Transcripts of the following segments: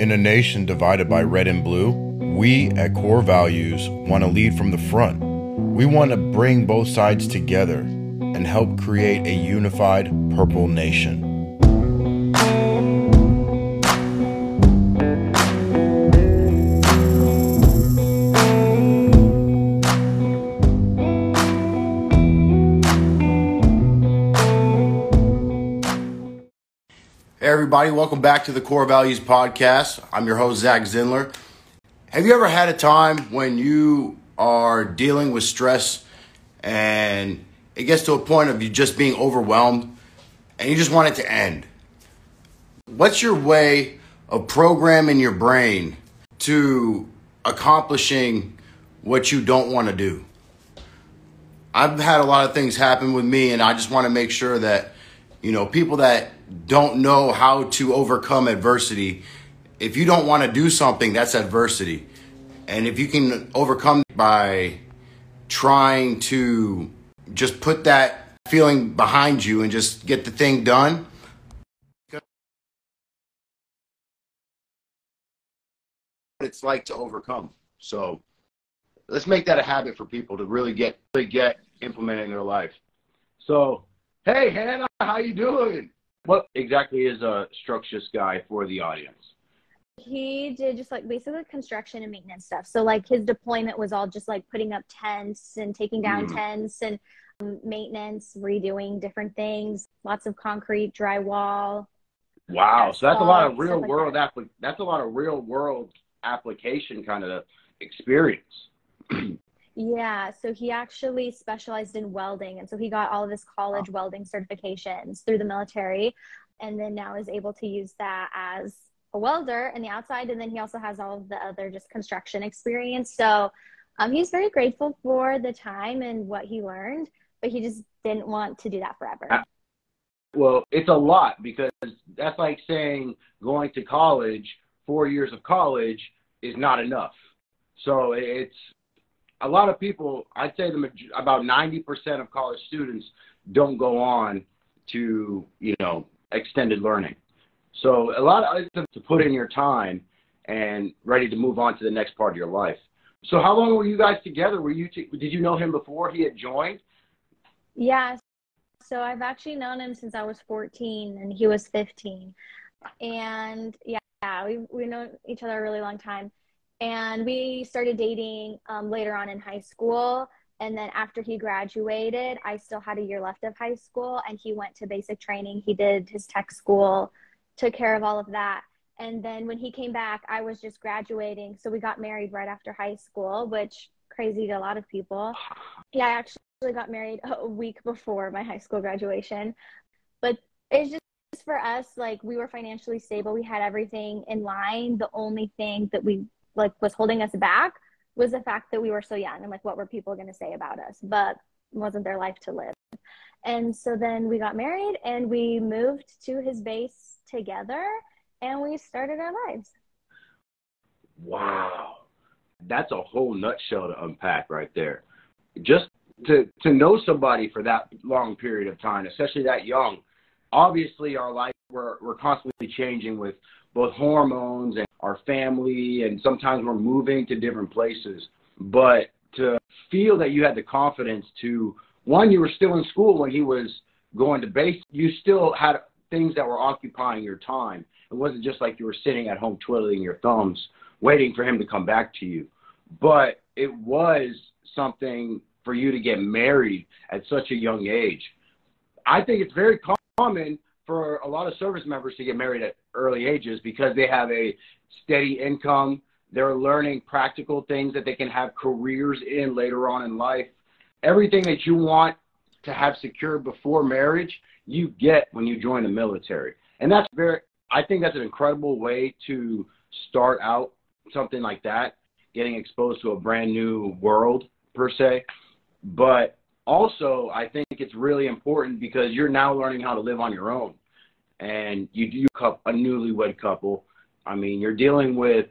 In a nation divided by red and blue, we at Corps Values want to lead from the front. We want to bring both sides together and help create a unified purple nation. Everybody, welcome back to the Corps Values Podcast. I'm your host, Zack Zindler. Have you ever had a time when you are dealing with stress and it gets to a point of you just being overwhelmed and you just want it to end? What's your way of programming your brain to accomplishing what you don't want to do? I've had a lot of things happen with me, and I just want to make sure that, you know, people that don't know how to overcome adversity, if you don't want to do something, that's adversity. And if you can overcome by trying to just put that feeling behind you and just get the thing done, it's like to overcome. So let's make that a habit for people to really get really get implemented in their life. So, hey Hannah, how you doing? What exactly is a structures guy for the audience? He did just like basically construction and maintenance stuff. So like his deployment was all just like putting up tents and taking down Mm. tents and um, maintenance, redoing different things, lots of concrete, drywall. Wow, so that's a lot of real stuff like world that. applic- that's a lot of real world application kind of experience. Yeah, so he actually specialized in welding. And so he got all of his college welding certifications through the military. And then now is able to use that as a welder in the outside. And then he also has all of the other just construction experience. So um, he's very grateful for the time and what he learned, but he just didn't want to do that forever. Ah. Well, it's a lot because that's like saying going to college, four years of college is not enough. So it's a lot of people, I'd say the about 90% of college students don't go on to, you know, extended learning. So a lot of to put in your time and ready to move on to the next part of your life. So how long were you guys together? Were you t- did you know him before he had joined? Yeah, so I've actually known him since I was 14 and he was 15. And yeah, we we know each other a really long time. And we started dating um, later on in high school. And then after he graduated, I still had a year left of high school and he went to basic training. He did his tech school, took care of all of that. And then when he came back, I was just graduating. So we got married right after high school, which crazy to a lot of people. Yeah, I actually got married a week before my high school graduation. But it's just for us, like we were financially stable. We had everything in line. The only thing that we like was holding us back was the fact that we were so young and like what were people going to say about us? But wasn't their life to live. And so then we got married and we moved to his base together and we started our lives. Wow. That's a whole nutshell to unpack right there. Just to to know somebody for that long period of time, especially that young, obviously our life we're we're constantly changing with both hormones and our family and sometimes we're moving to different places. But to feel that you had the confidence to one, you were still in school when he was going to base, you still had things that were occupying your time. It wasn't just like you were sitting at home twiddling your thumbs waiting for him to come back to you. But it was something for you to get married at such a young age. I think it's very common for a lot of service members to get married at early ages because they have a steady income. They're learning practical things that they can have careers in later on in life. Everything that you want to have secured before marriage, you get when you join the military. And that's very, I think that's an incredible way to start out something like that, getting exposed to a brand new world per se. But also, I think it's really important because you're now learning how to live on your own. And you do a newlywed couple. I mean, you're dealing with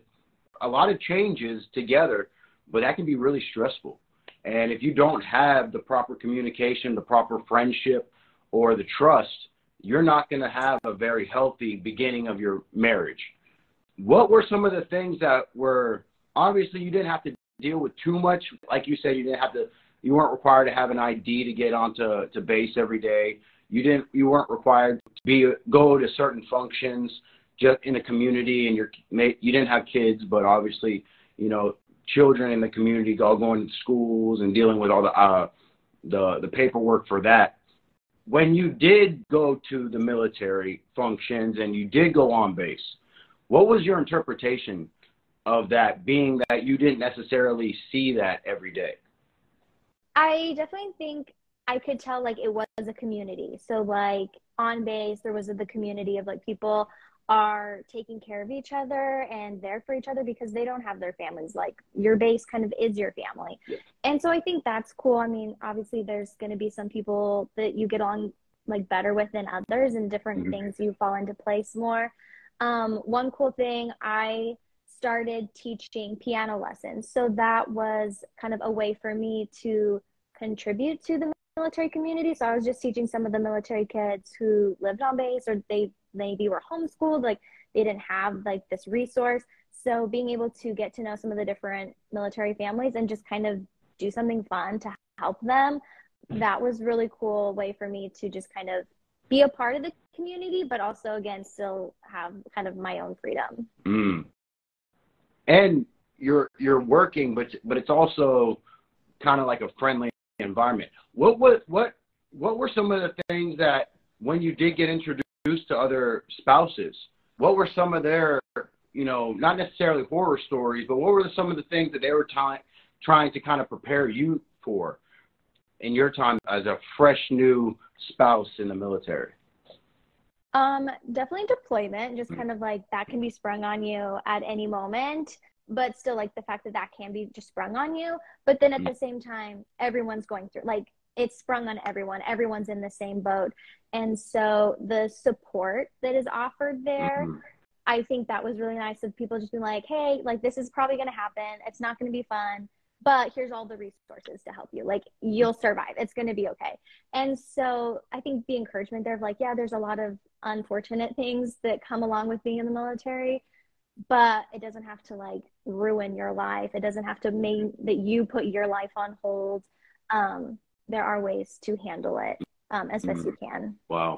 a lot of changes together, but that can be really stressful. And if you don't have the proper communication, the proper friendship, or the trust, you're not going to have a very healthy beginning of your marriage. what were some of the things that were obviously you didn't have to deal with too much. Like you said, you didn't have to. You weren't required to have an ID to get onto to base every day. You didn't. You weren't required to be go to certain functions just in the community, and your you didn't have kids, but obviously, you know, children in the community all going to schools and dealing with all the uh, the the paperwork for that. When you did go to the military functions and you did go on base, what was your interpretation of that being that you didn't necessarily see that every day? I definitely think I could tell like it was a community. So like on base there was the community of like people are taking care of each other and there for each other because they don't have their families like your base kind of is your family yeah. and so i think that's cool i mean obviously there's going to be some people that you get on like better with than others and different mm-hmm. things you fall into place more um, one cool thing i started teaching piano lessons so that was kind of a way for me to contribute to the military community so i was just teaching some of the military kids who lived on base or they maybe were homeschooled, like they didn't have like this resource. So being able to get to know some of the different military families and just kind of do something fun to help them, that was really cool way for me to just kind of be a part of the community, but also again still have kind of my own freedom. Mm. And you're you're working, but but it's also kind of like a friendly environment. What what what what were some of the things that when you did get introduced to other spouses, what were some of their, you know, not necessarily horror stories, but what were some of the things that they were t- trying to kind of prepare you for in your time as a fresh new spouse in the military? Um, definitely deployment, just kind of like that can be sprung on you at any moment, but still like the fact that that can be just sprung on you. But then at the same time, everyone's going through like it's sprung on everyone. Everyone's in the same boat. And so the support that is offered there, mm-hmm. I think that was really nice of people just being like, hey, like this is probably going to happen. It's not going to be fun, but here's all the resources to help you. Like you'll survive. It's going to be okay. And so I think the encouragement there of like, yeah, there's a lot of unfortunate things that come along with being in the military, but it doesn't have to like ruin your life. It doesn't have to mean that you put your life on hold. Um, there are ways to handle it um, as best mm. you can. Wow.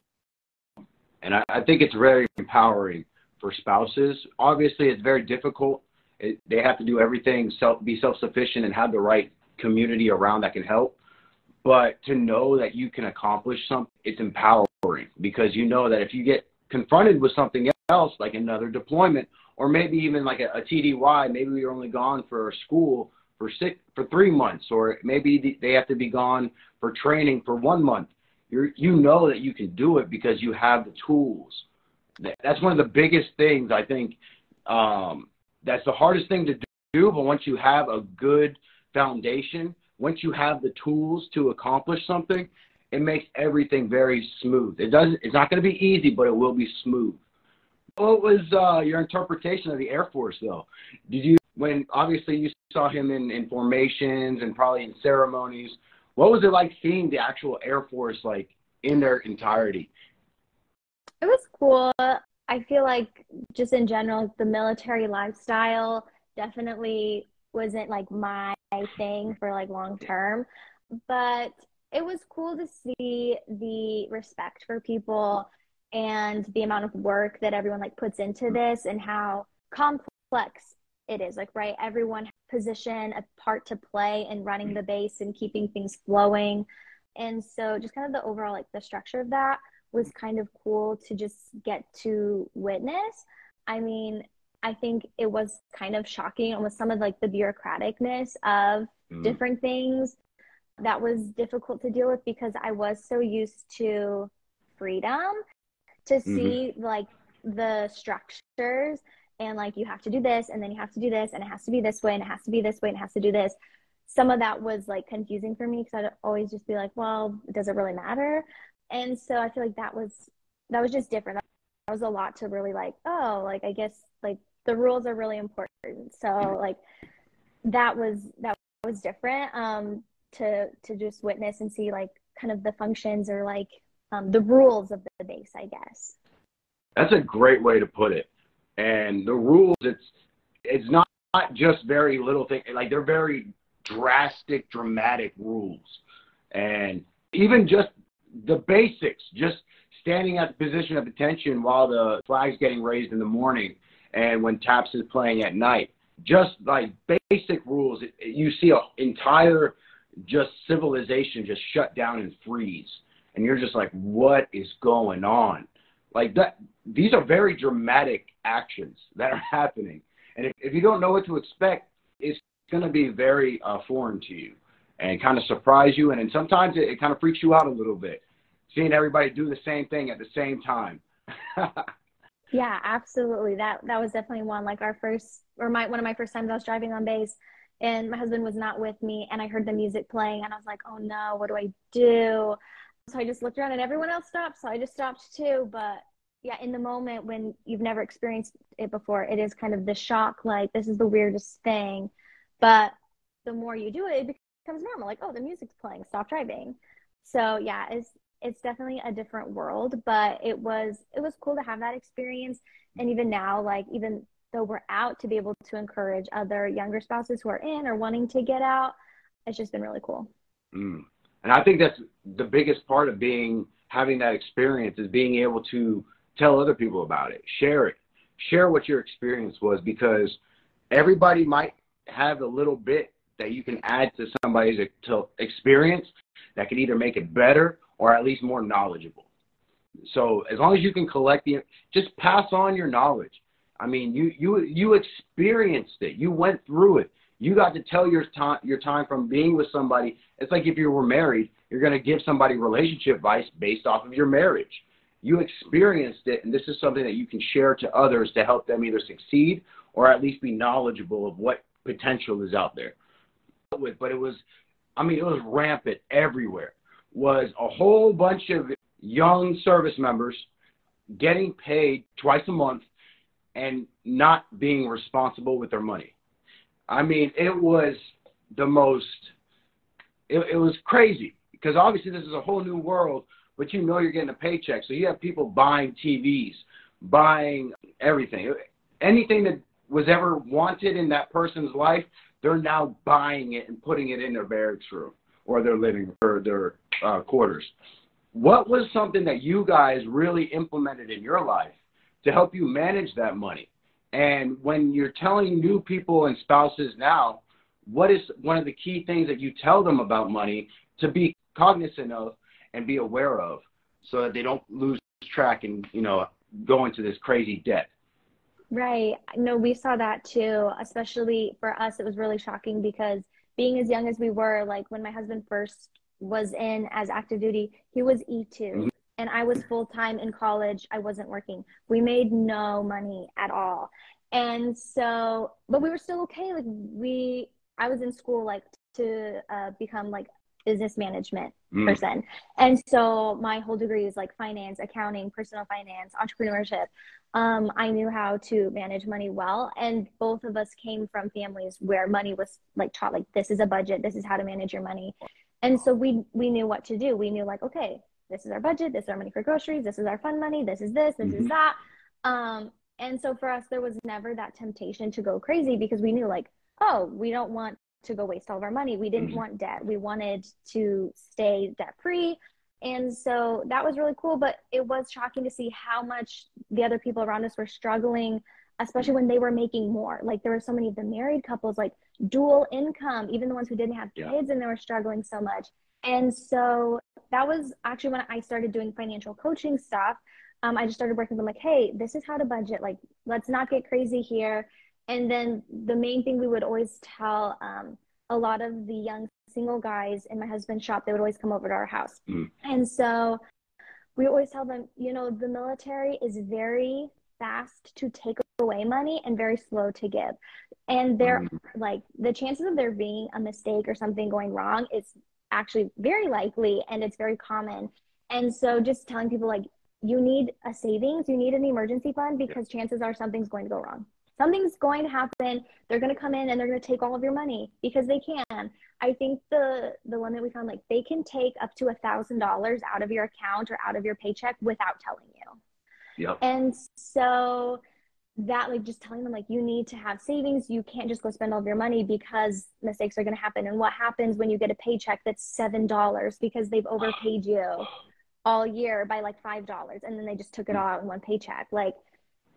And I, I, think it's very empowering for spouses. Obviously, it's very difficult. It, they have to do everything, self, be self sufficient, and have the right community around that can help. But to know that you can accomplish something, it's empowering because you know that if you get confronted with something else, like another deployment, or maybe even like a, a TDY, maybe you're only gone for school for six for three months, or maybe they have to be gone for training for one month. You you know that you can do it because you have the tools. That's one of the biggest things I think. Um, that's the hardest thing to do, but once you have a good foundation, once you have the tools to accomplish something, it makes everything very smooth. It doesn't. It's not going to be easy, but it will be smooth. What was uh, your interpretation of the Air Force, though? Did you when obviously you saw him in, in formations and probably in ceremonies. What was it like seeing the actual Air Force like in their entirety? It was cool. I feel like just in general, the military lifestyle definitely wasn't like my thing for like long term, but it was cool to see the respect for people and the amount of work that everyone like puts into hmm. this and how complex it is like right everyone position a part to play in running hmm. the base and keeping things flowing. And so just kind of the overall like the structure of that was hmm. kind of cool to just get to witness. I mean i think it was kind of shocking with some of like the bureaucraticness of mm. different things that was difficult to deal with because i was so used to freedom to mm-hmm. see mm-hmm. like the structures and like you have to do this and then you have to do this and it has to be this way and it has to be this way and it has to do this some of that was like confusing for me because i'd always just be like well does it really matter and so i feel like that was that was just different that was a lot to really like oh like i guess like the rules are really important so like that was that was different um to to just witness and see like kind of the functions or like um, the rules of the base i guess that's a great way to put it And the rules, it's it's not, not just very little thing. Like they're very drastic, dramatic rules, and even just the basics, just standing at the position of attention while the flag's getting raised in the morning, and when taps is playing at night. Just like basic rules, you see an entire just civilization just shut down and freeze, and you're just like, what is going on? Like that, these are very dramatic actions that are happening. And if, if you don't know what to expect, it's going to be very uh, foreign to you and kind of surprise you. And, and sometimes it, it kind of freaks you out a little bit, seeing everybody do the same thing at the same time. yeah, absolutely. That that was definitely one. Like our first, or my one of my first times I was driving on base, and my husband was not with me, and I heard the music playing, and I was like, oh no, what do I do? So I just looked around, and everyone else stopped, so I just stopped too. But yeah, in the moment when you've never experienced it before, it is kind of the shock, like this is the weirdest thing. But the more you do it, it becomes normal. Like, oh, the music's playing, stop driving. So yeah, it's it's definitely a different world, but it was it was cool to have that experience. And even now, like even though we're out to be able to encourage other younger spouses who are in or wanting to get out, it's just been really cool. Mm. And I think that's the biggest part of being having that experience is being able to tell other people about it, share it, share what your experience was because everybody might have a little bit that you can add to somebody's experience that can either make it better or at least more knowledgeable. So as long as you can collect the, just pass on your knowledge. I mean, you you you experienced it. You went through it. You got to tell your time your time from being with somebody. It's like if you were married, you're going to give somebody relationship advice based off of your marriage you experienced it, and this is something that you can share to others to help them either succeed or at least be knowledgeable of what potential is out there. But it was, I mean, it was rampant everywhere. Was a whole bunch of young service members getting paid twice a month and not being responsible with their money. I mean, it was the most, it, it was crazy because obviously this is a whole new world but you know you're getting a paycheck. So you have people buying TVs, buying everything. Anything that was ever wanted in that person's life, they're now buying it and putting it in their barracks room or their living or their uh, quarters. What was something that you guys really implemented in your life to help you manage that money? And when you're telling new people and spouses now, what is one of the key things that you tell them about money to be cognizant of and be aware of so that they don't lose track and, you know, go into this crazy debt. Right. No, we saw that too. Especially for us, it was really shocking because being as young as we were, like when my husband first was in as active duty, he was E2. Mm-hmm. And I was full time in college. I wasn't working. We made no money at all. And so, but we were still okay. Like, we, I was in school, like, to uh, become like business management mm. person. And so my whole degree is like finance, accounting, personal finance, entrepreneurship. Um, I knew how to manage money well. And both of us came from families where money was like taught, like, this is a budget, this is how to manage your money. And so we, we knew what to do. We knew, like, okay, this is our budget, this is our money for groceries, this is our fun money, this is this, this mm-hmm. is that. Um, and so for us, there was never that temptation to go crazy because we knew, like, oh, we don't want to go waste all of our money. We didn't mm-hmm. want debt. We wanted to stay debt free. And so that was really cool, but it was shocking to see how much the other people around us were struggling, especially when they were making more. Like there were so many of the married couples, like dual income, even the ones who didn't have yeah. kids and they were struggling so much. And so that was actually when I started doing financial coaching stuff. Um, I just started working with them like, hey, this is how to budget. Like, let's not get crazy here. And then the main thing we would always tell um, a lot of the young single guys in my husband's shop, they would always come over to our house. Mm. And so we always tell them, you know, the military is very fast to take away money and very slow to give. And they're mm. like the chances of there being a mistake or something going wrong is actually very likely and it's very common. And so just telling people like you need a savings, you need an emergency fund because chances are something's going to go wrong. Something's going to happen. They're going to come in and they're going to take all of your money because they can. I think the the one that we found like they can take up to a thousand dollars out of your account or out of your paycheck without telling you. Yep. and so that like just telling them like you need to have savings. You can't just go spend all of your money because mistakes are going to happen. And what happens when you get a paycheck that's seven dollars because they've overpaid you all year by like five dollars and then they just took it mm. all out in one paycheck? Like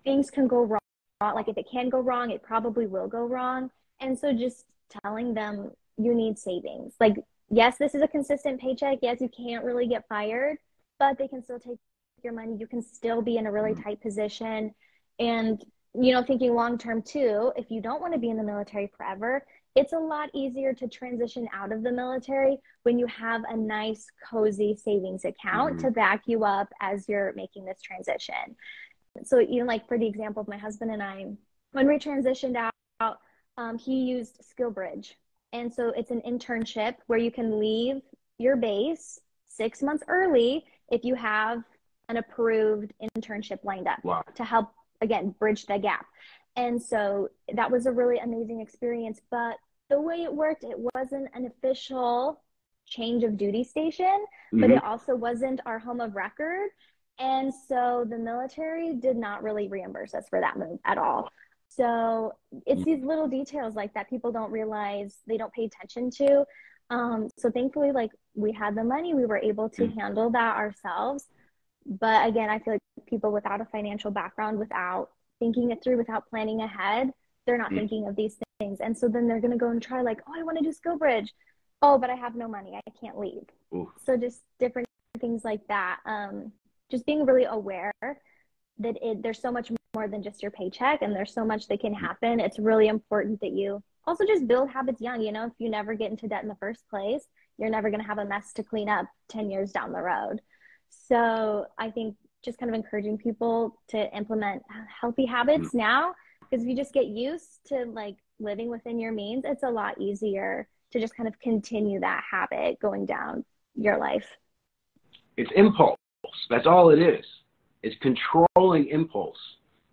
things can go wrong. Like if it can go wrong it probably will go wrong. And so just telling them you need savings. Like yes this is a consistent paycheck. Yes you can't really get fired but they can still take your money. You can still be in a really mm. tight position and you know thinking long term too if you don't want to be in the military forever it's a lot easier to transition out of the military when you have a nice cozy savings account mm-hmm. to back you up as you're making this transition so you know like for the example of my husband and i when we transitioned out um, he used skillbridge and so it's an internship where you can leave your base six months early if you have an approved internship lined up wow. to help again bridge the gap and so that was a really amazing experience but the way it worked it wasn't an official change of duty station mm-hmm. but it also wasn't our home of record and so the military did not really reimburse us for that move at all so it's mm. these little details like that people don't realize they don't pay attention to um, so thankfully like we had the money we were able to mm. handle that ourselves but again, I feel like people without a financial background, without thinking it through, without planning ahead, they're not mm thinking of these things. And so then they're going to go and try, like, oh, I want to do Skillbridge. Oh, but I have no money. I can't leave. Ooh. So just different things like that. Um, just being really aware that it, there's so much more than just your paycheck and there's so much that can happen. It's really important that you also just build habits young. You know, if you never get into debt in the first place, you're never going to have a mess to clean up 10 years down the road. So I think just kind of encouraging people to implement healthy habits mm-hmm. now because if you just get used to like living within your means, it's a lot easier to just kind of continue that habit going down your life. It's impulse. That's all it is. It's controlling impulse.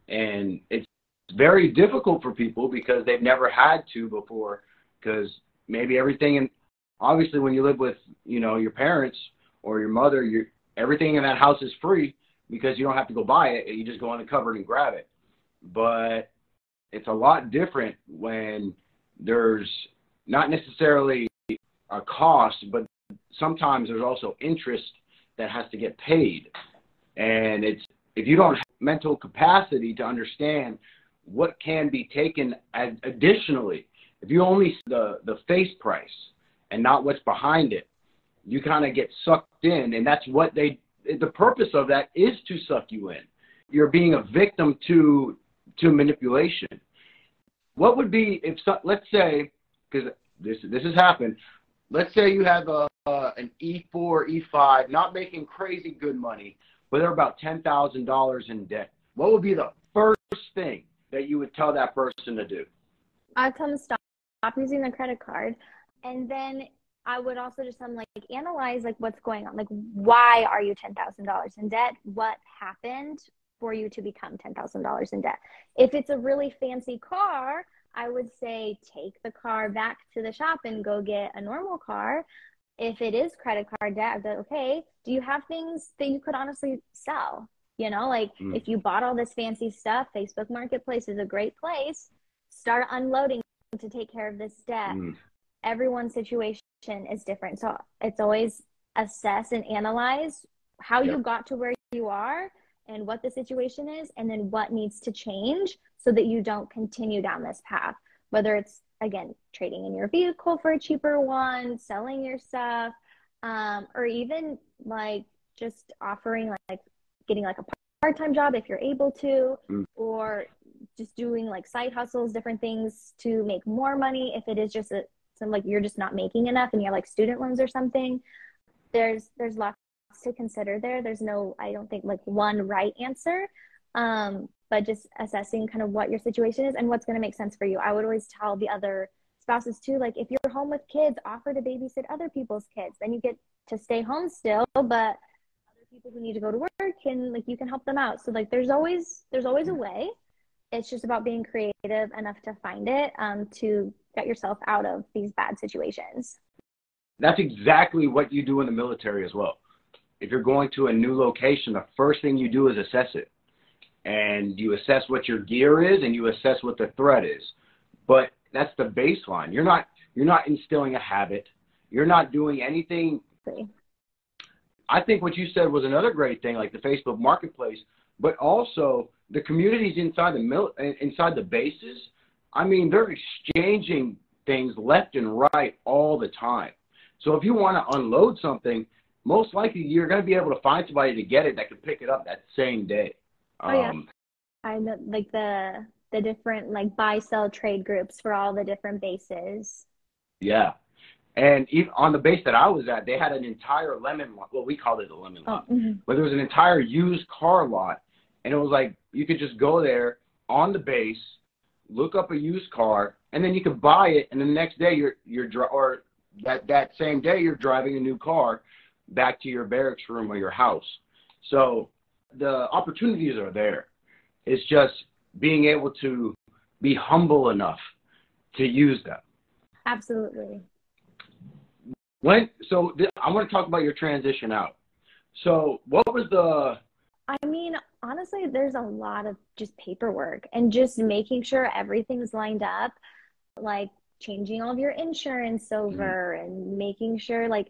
And it's very difficult for people because they've never had to before because maybe everything and obviously when you live with, you know, your parents or your mother, you everything in that house is free because you don't have to go buy it. You just go on the cupboard and grab it. But it's a lot different when there's not necessarily a cost, but sometimes there's also interest that has to get paid. And it's if you don't have mental capacity to understand what can be taken additionally, if you only the, the face price and not what's behind it, you kind of get sucked in, and that's what they. The purpose of that is to suck you in. You're being a victim to to manipulation. What would be if let's say because this this has happened. Let's say you have a, uh, an E4, E5, not making crazy good money, but they're about ten thousand dollars in debt. What would be the first thing that you would tell that person to do? I tell them stop, stop using the credit card, and then I would also just um, like analyze like what's going on. Like why are you ten thousand dollars in debt? What happened for you to become ten thousand dollars in debt? If it's a really fancy car, I would say take the car back to the shop and go get a normal car. If it is credit card debt, I'd be okay. Do you have things that you could honestly sell? You know, like mm. if you bought all this fancy stuff, Facebook Marketplace is a great place. Start unloading to take care of this debt. Mm. Everyone's situation is different. So it's always assess and analyze how yep. you got to where you are and what the situation is, and then what needs to change so that you don't continue down this path. Whether it's again trading in your vehicle for a cheaper one, selling your stuff, um, or even like just offering like getting like a part-time job if you're able to, mm. or just doing like side hustles, different things to make more money if it is just a like you're just not making enough and you have like student loans or something there's there's lots to consider there. There's no i don't think like one right answer um, but just assessing kind of what your situation is and what's going to make sense for you. I would always tell the other spouses too like if you're home with kids offer to babysit other people's kids. Then you get to stay home still but other people who need to go to work and like you can help them out. So like there's always there's always a way. It's just about being creative enough to find it um, to get yourself out of these bad situations. That's exactly what you do in the military as well. If you're going to a new location, the first thing you do is assess it. and you assess what your gear is and you assess what the threat is. But that's the baseline. You're not you're not instilling a habit. You're not doing anything. I think what you said was another great thing, like the Facebook Marketplace, but also the communities inside the mil- inside the bases. I mean, they're exchanging things left and right all the time. So if you want to unload something, most likely you're going to be able to find somebody to get it that can pick it up that same day. Oh yeah, um, I know like the the different like buy sell trade groups for all the different bases. Yeah, and even on the base that I was at, they had an entire lemon lot. Well, we called it a lemon lot, oh, mm-hmm. but there was an entire used car lot, and it was like you could just go there on the base, look up a used car, and then you can buy it, and the next day you're you're or that that same day you're driving a new car back to your barracks room or your house. So the opportunities are there. It's just being able to be humble enough to use them. Absolutely. When so th- I want to talk about your transition out. So what was the I mean, honestly, there's a lot of just paperwork and just making sure everything's lined up, like changing all of your insurance mm-hmm. over mm-hmm. and making sure like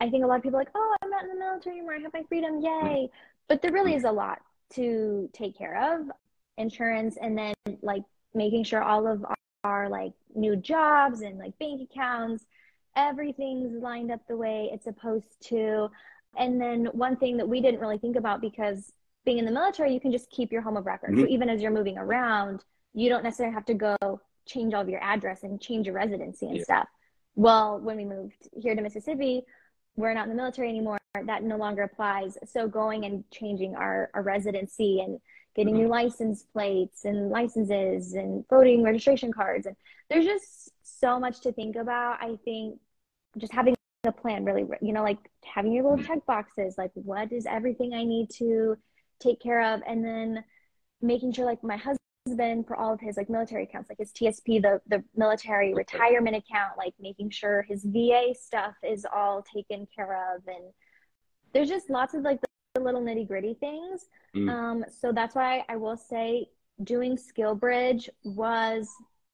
I think a lot of people are like, oh, I'm not in the military anymore. I have my freedom. Yay. Mm-hmm. But there really is a lot to take care of insurance and then like making sure all of our, our like new jobs and like bank accounts, everything's lined up the way it's supposed to. And then one thing that we didn't really think about because being in the military, you can just keep your home of record. Mm-hmm. So even as you're moving around, you don't necessarily have to go change all of your address and change your residency and yeah. stuff. Well, when we moved here to Mississippi, we're not in the military anymore. That no longer applies. So going and changing our, our residency and getting mm-hmm. new license plates and licenses and voting registration cards. And there's just so much to think about. I think just having a plan really, you know, like having your little check boxes, like what is everything I need to take care of? And then making sure like my husband for all of his like military accounts, like his TSP, the the military retirement account, like making sure his VA stuff is all taken care of, and there's just lots of like the, the little nitty gritty things. Mm. Um, so that's why I will say doing SkillBridge was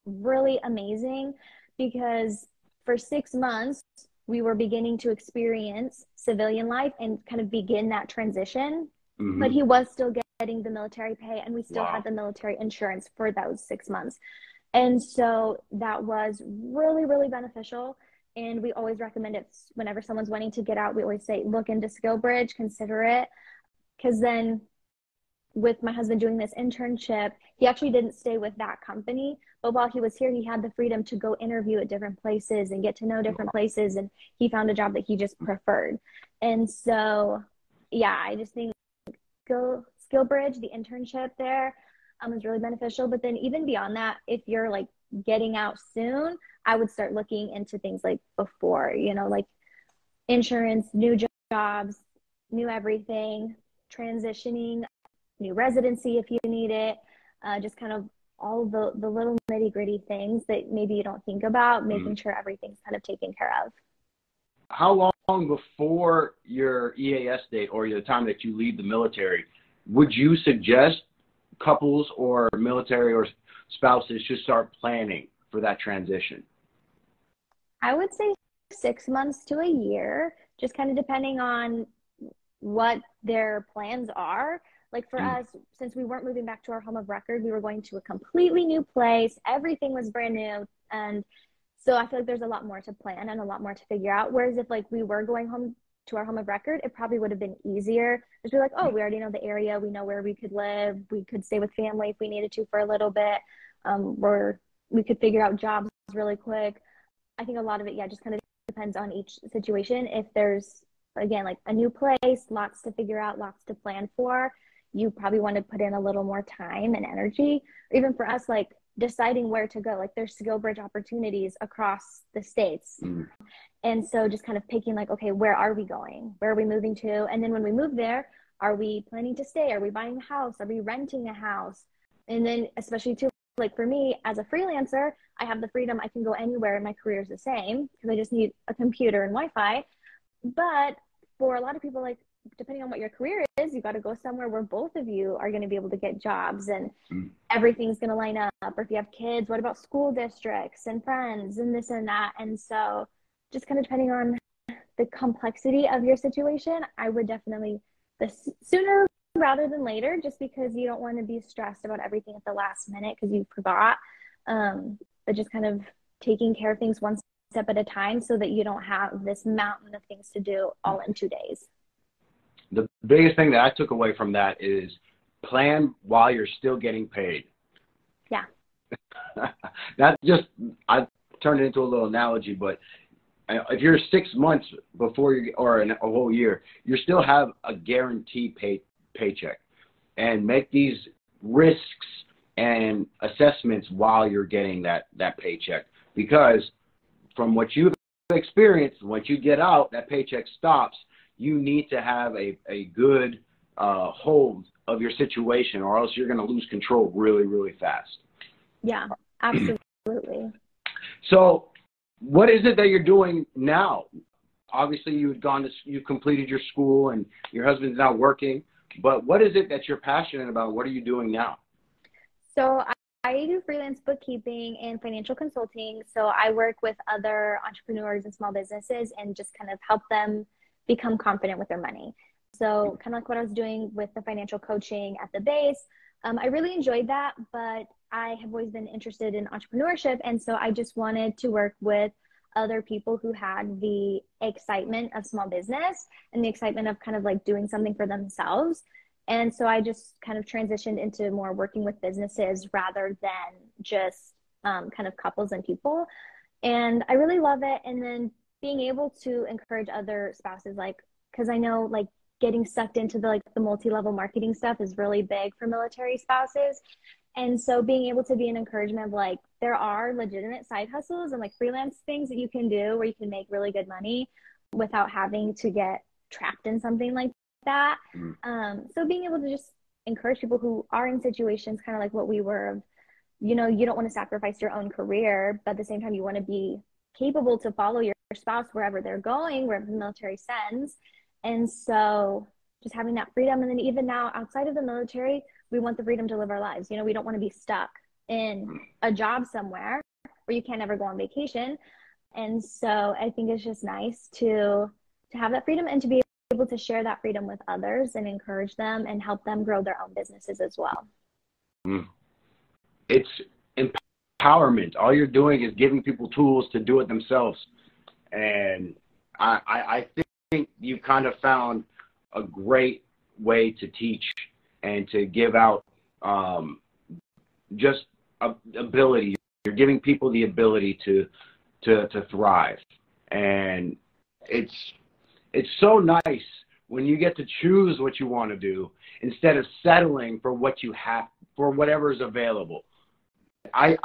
really amazing because for six months we were beginning to experience civilian life and kind of begin that transition. Mm-hmm. But he was still getting the military pay and we still wow. had the military insurance for those six months. And so that was really, really beneficial. And we always recommend it whenever someone's wanting to get out, we always say, look into SkillBridge, consider it. Because then with my husband doing this internship, he actually didn't stay with that company. But while he was here, he had the freedom to go interview at different places and get to know different places. And he found a job that he just preferred. And so, yeah, I just think go SkillBridge, the internship there um, is really beneficial. But then even beyond that, if you're like getting out soon, I would start looking into things like before, you know, like insurance, new jobs, new everything, transitioning, new residency if you need it, uh, just kind of all the, the little nitty gritty things that maybe you don't think about, mm-hmm. making mm. sure everything's kind of taken care of. How long before your EAS date or the time that you leave the military would you suggest couples or military or spouses should start planning for that transition? I would say six months to a year, just kind of depending on what their plans are. Like for mm. us, since we weren't moving back to our home of record, we were going to a completely new place. Everything was brand new. And so I feel like there's a lot more to plan and a lot more to figure out. Whereas if like we were going home to our home of record, it probably would have been easier. Just be like, oh, we already know the area. We know where we could live. We could stay with family if we needed to for a little bit. Um, or we could figure out jobs really quick. I think a lot of it, yeah, just kind of depends on each situation. If there's, again, like a new place, lots to figure out, lots to plan for, you probably want to put in a little more time and energy. Or even for us, like deciding where to go. Like there's skill bridge opportunities across the states. Mm. And so just kind of picking like, okay, where are we going? Where are we moving to? And then when we move there, are we planning to stay? Are we buying a house? Are we renting a house? And then especially too, like for me as a freelancer, I have the freedom. I can go anywhere and my career is the same because I just need a computer and Wi-Fi. But for a lot of people, like depending on what your career is, you got to go somewhere where both of you are going to be able to get jobs and Mm. everything's going to line up. Or if you have kids, what about school districts and friends and this and that? And so, just kind of depending on the complexity of your situation, I would definitely the sooner rather than later, just because you don't want to be stressed about everything at the last minute because you forgot. Um, but just kind of taking care of things one step at a time so that you don't have this mountain of things to do all in two days. The biggest thing that I took away from that is plan while you're still getting paid. Yeah. That's just I turned it into a little analogy, but uh, if you're six months before you or an, a whole year, you still have a guaranteed pay paycheck, and make these risks and assessments while you're getting that that paycheck because from what you've experienced, once you get out, that paycheck stops. You need to have a a good uh, hold of your situation, or else you're going to lose control really really fast. Yeah, absolutely. So, what is it that you're doing now? Obviously, you had gone to you completed your school, and your husband's now working. But what is it that you're passionate about? What are you doing now? So I, I do freelance bookkeeping and financial consulting. So I work with other entrepreneurs and small businesses and just kind of help them become confident with their money. So kind of like what I was doing with the financial coaching at the base. Um, I really enjoyed that, but I have always been interested in entrepreneurship. And so I just wanted to work with other people who had the excitement of small business and the excitement of kind of like doing something for themselves. And so I just kind of transitioned into more working with businesses rather than just um, kind of couples and people. And I really love it. And then being able to encourage other spouses, like, because I know like getting sucked into the like the multi-level marketing stuff is really big for military spouses. And so being able to be an encouragement of like there are legitimate side hustles and like freelance things that you can do where you can make really good money without having to get trapped in something like that. Mhm. Um, so being able to just encourage people who are in situations kind of like what we were of, you know, you don't want to sacrifice your own career, but at the same time you want to be capable to follow your spouse wherever they're going, wherever the military sends. And so just having that freedom. And then even now outside of the military, we want the freedom to live our lives. You know, we don't want to be stuck in a job somewhere where you can't ever go on vacation. And so I think it's just nice to to have that freedom and to be able to share that freedom with others and encourage them and help them grow their own businesses as well. Mm. It's empowerment. All you're doing is giving people tools to do it themselves. And I, I, I think you've kind of found a great way to teach and to give out um, just ability. You're giving people the ability to, to, to thrive. And it's, it's so nice when you get to choose what you want to do instead of settling for what you have for whatever is available. I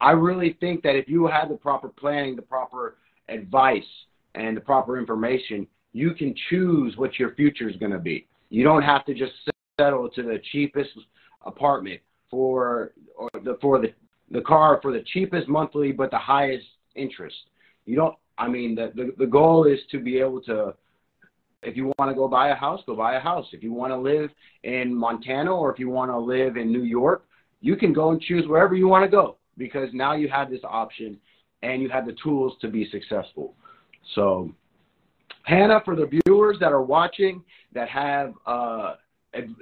I really think that if you have the proper planning, the proper advice, and the proper information, you can choose what your future is going to be. You don't have to just settle to the cheapest apartment for or the for the the car for the cheapest monthly but the highest interest. You don't. I mean, the the, the goal is to be able to if you want to go buy a house, go buy a house. If you want to live in Montana or if you want to live in New York, you can go and choose wherever you want to go because now you have this option and you have the tools to be successful. So, Hannah, for the viewers that are watching that have uh,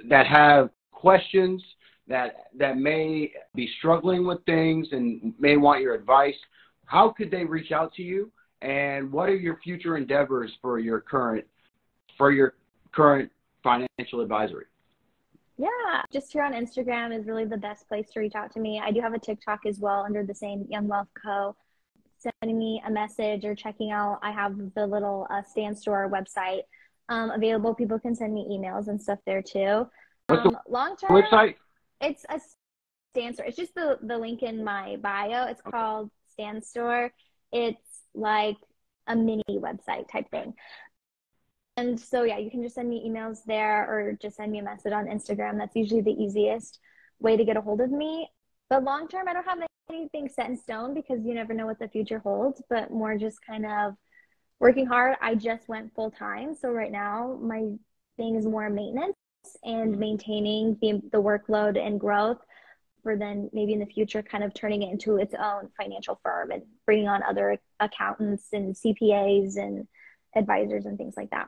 that have questions that that may be struggling with things and may want your advice, how could they reach out to you? And what are your future endeavors for your current for your current financial advisory? Yeah, just here on Instagram is really the best place to reach out to me. I do have a TikTok as well under the same Young Wealth Co. Sending me a message or checking out, I have the little uh, Stan Store website um, available. People can send me emails and stuff there too. What's the Um, long term, website? it's a Stan Store. It's just the the link in my bio. It's called Stan Store. It's like a mini website type thing. And so, yeah, you can just send me emails there or just send me a message on Instagram. That's usually the easiest way to get a hold of me. But long term, I don't have anything set in stone because you never know what the future holds, but more just kind of working hard. I just went full time. So right now, my thing is more maintenance and maintaining the, the workload and growth for then maybe in the future kind of turning it into its own financial firm and bringing on other accountants and CPAs and advisors and things like that.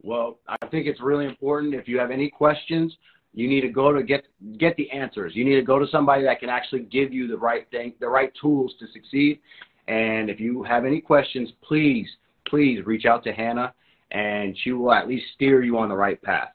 Well, I think it's really important. If you have any questions, you need to go to get get the answers. You need to go to somebody that can actually give you the right thing, the right tools to succeed. And if you have any questions, please, please reach out to Hannah, and she will at least steer you on the right path.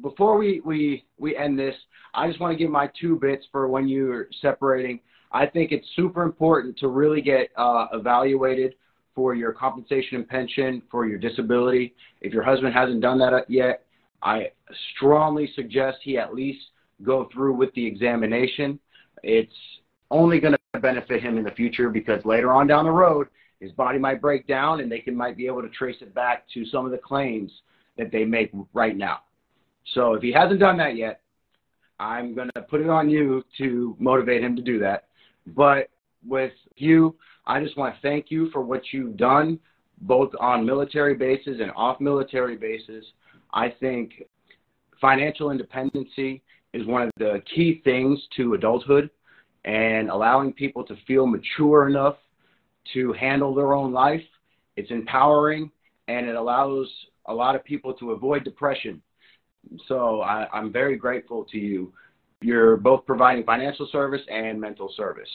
Before we we we end this, I just want to give my two bits for when you're separating. I think it's super important to really get uh, evaluated for your compensation and pension, for your disability. If your husband hasn't done that yet, I strongly suggest he at least go through with the examination. It's only going to benefit him in the future because later on down the road, his body might break down and they can might be able to trace it back to some of the claims that they make right now. So if he hasn't done that yet, I'm going to put it on you to motivate him to do that. But with you, I just want to thank you for what you've done, both on military bases and off military bases. I think financial independency is one of the key things to adulthood and allowing people to feel mature enough to handle their own life. It's empowering and it allows a lot of people to avoid depression. So I, I'm very grateful to you. You're both providing financial service and mental service.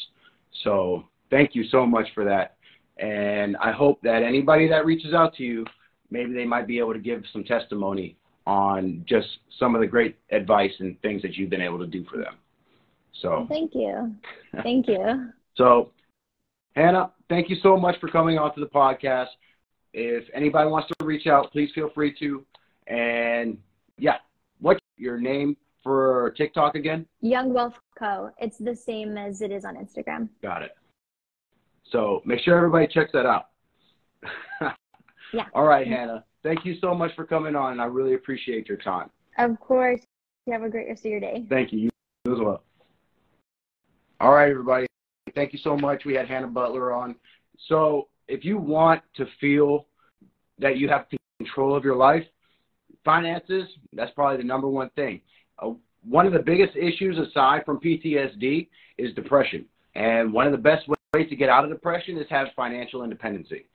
So thank you so much for that. And I hope that anybody that reaches out to you, maybe they might be able to give some testimony on just some of the great advice and things that you've been able to do for them. So thank you. Thank you. so Hannah, thank you so much for coming on to the podcast. If anybody wants to reach out, please feel free to. And yeah, what's your name for TikTok again? Young Wealth Co. It's the same as it is on Instagram. Got it. So make sure everybody checks that out. yeah. All right, Hannah. Thank you so much for coming on. I really appreciate your time. Of course. You have a great rest of your day. Thank you. You as well. All right, everybody. Thank you so much. We had Hannah Butler on. So if you want to feel that you have control of your life, finances, that's probably the number one thing. Uh, one of the biggest issues aside from PTSD is depression. And one of the best ways to get out of depression is have financial independency.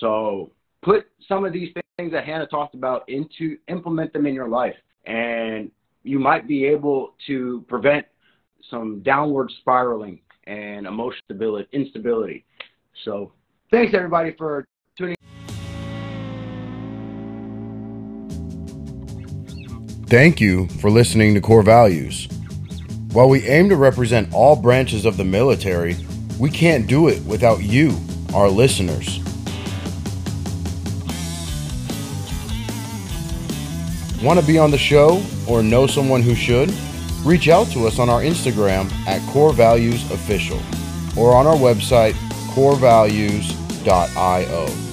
So put some of these things that Hannah talked about into implement them in your life and you might be able to prevent some downward spiraling and emotional instability. So thanks everybody for tuning Thank you for listening to Corps Values. While we aim to represent all branches of the military, we can't do it without you, our listeners. Want to be on the show or know someone who should? Reach out to us on our Instagram at Corps Values Official or on our website corpsvalues.io.